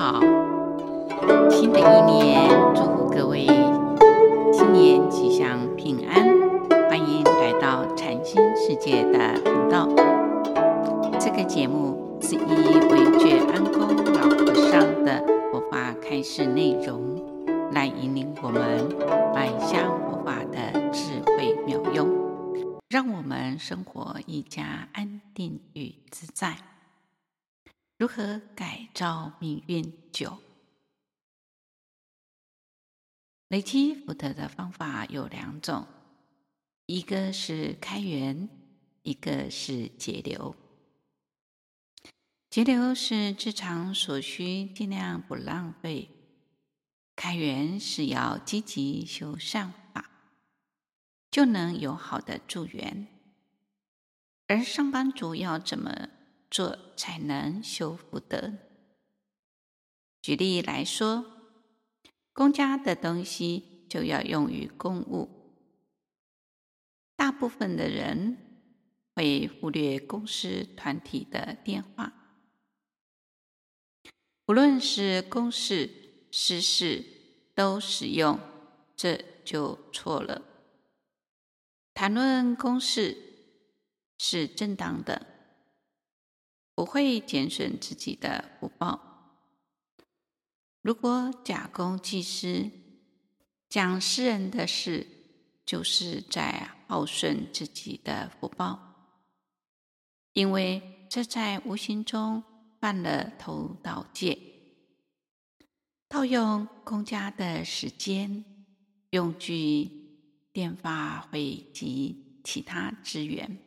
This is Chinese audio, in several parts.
好，新的一年，祝福各位新年吉祥平安。欢迎来到禅心世界的频道。这个节目是以为觉安公老和尚的佛法开示内容，来引领我们迈向佛法的智慧妙用，让我们生活愈加安定与自在。如何改造命运？九，累积福德的方法有两种，一个是开源，一个是节流。节流是日常所需，尽量不浪费；开源是要积极修善法，就能有好的助缘。而上班族要怎么做才能修福德？举例来说，公家的东西就要用于公务。大部分的人会忽略公司团体的电话，无论是公事私事都使用，这就错了。谈论公事是正当的。不会减损自己的福报。如果假公济私，讲私人的事，就是在耗损自己的福报，因为这在无形中犯了偷盗戒。盗用公家的时间、用具、电话会及其他资源，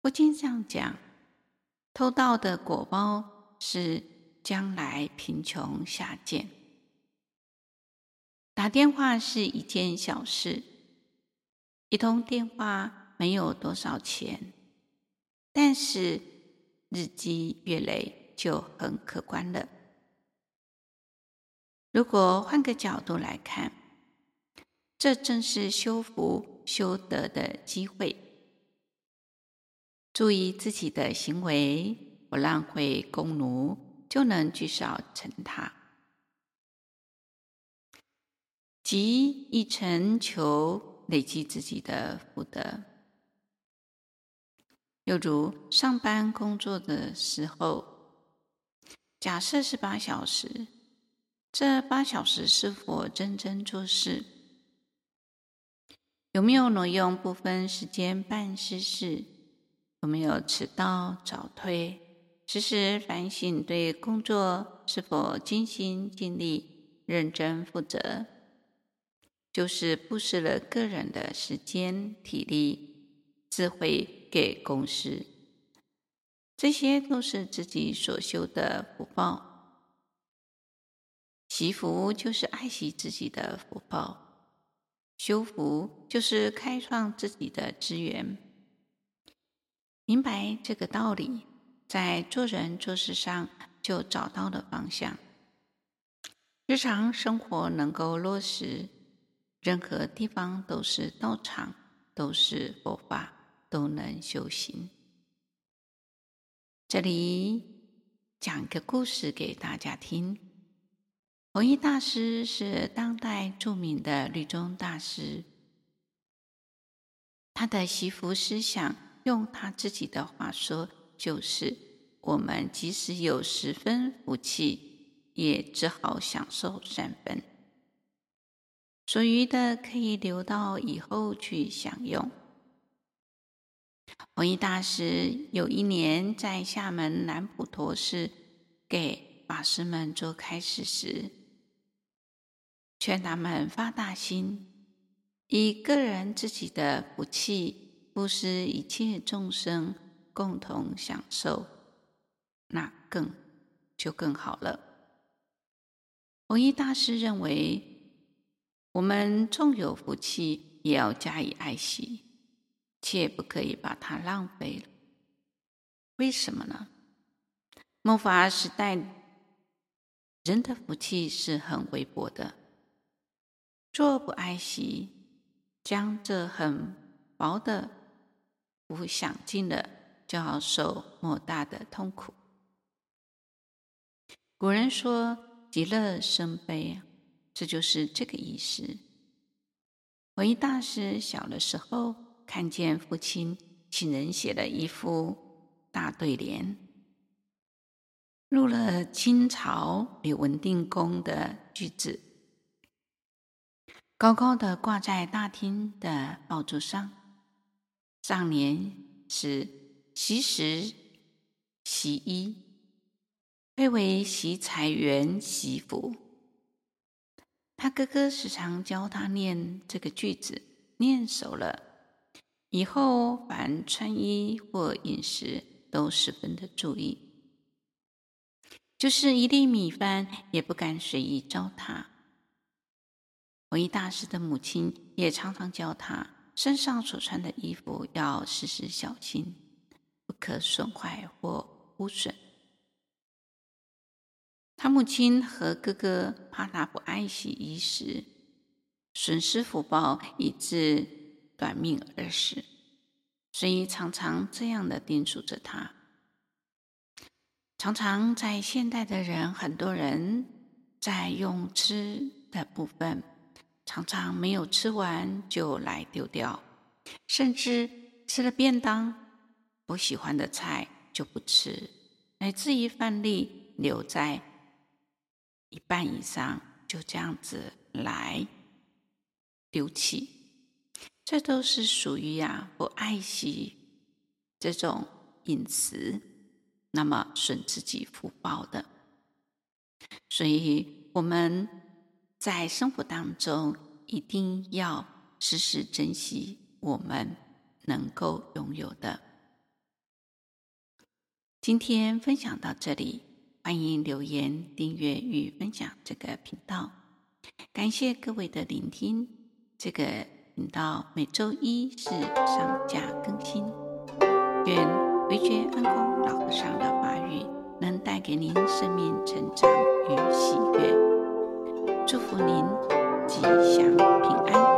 佛经上讲。偷盗的果报是将来贫穷下贱。打电话是一件小事，一通电话没有多少钱，但是日积月累就很可观了。如果换个角度来看，这正是修福修德的机会。注意自己的行为，不浪费功奴，就能聚少成大，即一成求累积自己的福德。又如上班工作的时候，假设是八小时，这八小时是否认真做事？有没有挪用部分时间办私事？有没有迟到早退？时时反省对工作是否尽心尽力、认真负责，就是布施了个人的时间、体力、智慧给公司，这些都是自己所修的福报。祈福就是爱惜自己的福报，修福就是开创自己的资源。明白这个道理，在做人做事上就找到了方向。日常生活能够落实，任何地方都是道场，都是佛法，都能修行。这里讲个故事给大家听。弘一大师是当代著名的律宗大师，他的惜福思想。用他自己的话说，就是我们即使有十分福气，也只好享受三分，所余的可以留到以后去享用。弘一大师有一年在厦门南普陀寺给法师们做开示时，劝他们发大心，以个人自己的福气。不施一切众生共同享受，那更就更好了。弘一大师认为，我们纵有福气，也要加以爱惜，切不可以把它浪费了。为什么呢？末法时代，人的福气是很微薄的，若不爱惜，将这很薄的。福享尽了，就要受莫大的痛苦。古人说“极乐生悲”，这就是这个意思。文一大师小的时候，看见父亲请人写了一副大对联，入了清朝李文定公的句子，高高的挂在大厅的宝柱上。上联是“习时惜衣”，配为“习财源习福”。他哥哥时常教他念这个句子，念熟了以后，凡穿衣或饮食都十分的注意，就是一粒米饭也不敢随意糟蹋。弘一大师的母亲也常常教他，身上所穿的衣服要时时小心，不可损坏或污损。他母亲和哥哥怕他不爱惜衣食，损失福报，以致短命而死，所以常常这样的叮嘱着他。常常在现代的人，很多人在用吃的部分，常常没有吃完就来丢掉，甚至吃了便当，不喜欢的菜就不吃，乃至于饭粒留在。一半以上就这样子来丢弃，这都是属于呀不爱惜这种饮食，那么损自己福报的。所以我们在生活当中一定要时时珍惜我们能够拥有的。今天分享到这里。欢迎留言、订阅与分享这个频道。感谢各位的聆听。这个频道每周一是上架更新。愿惟觉安公老和尚的法语能带给您生命成长与喜悦。祝福您吉祥平安。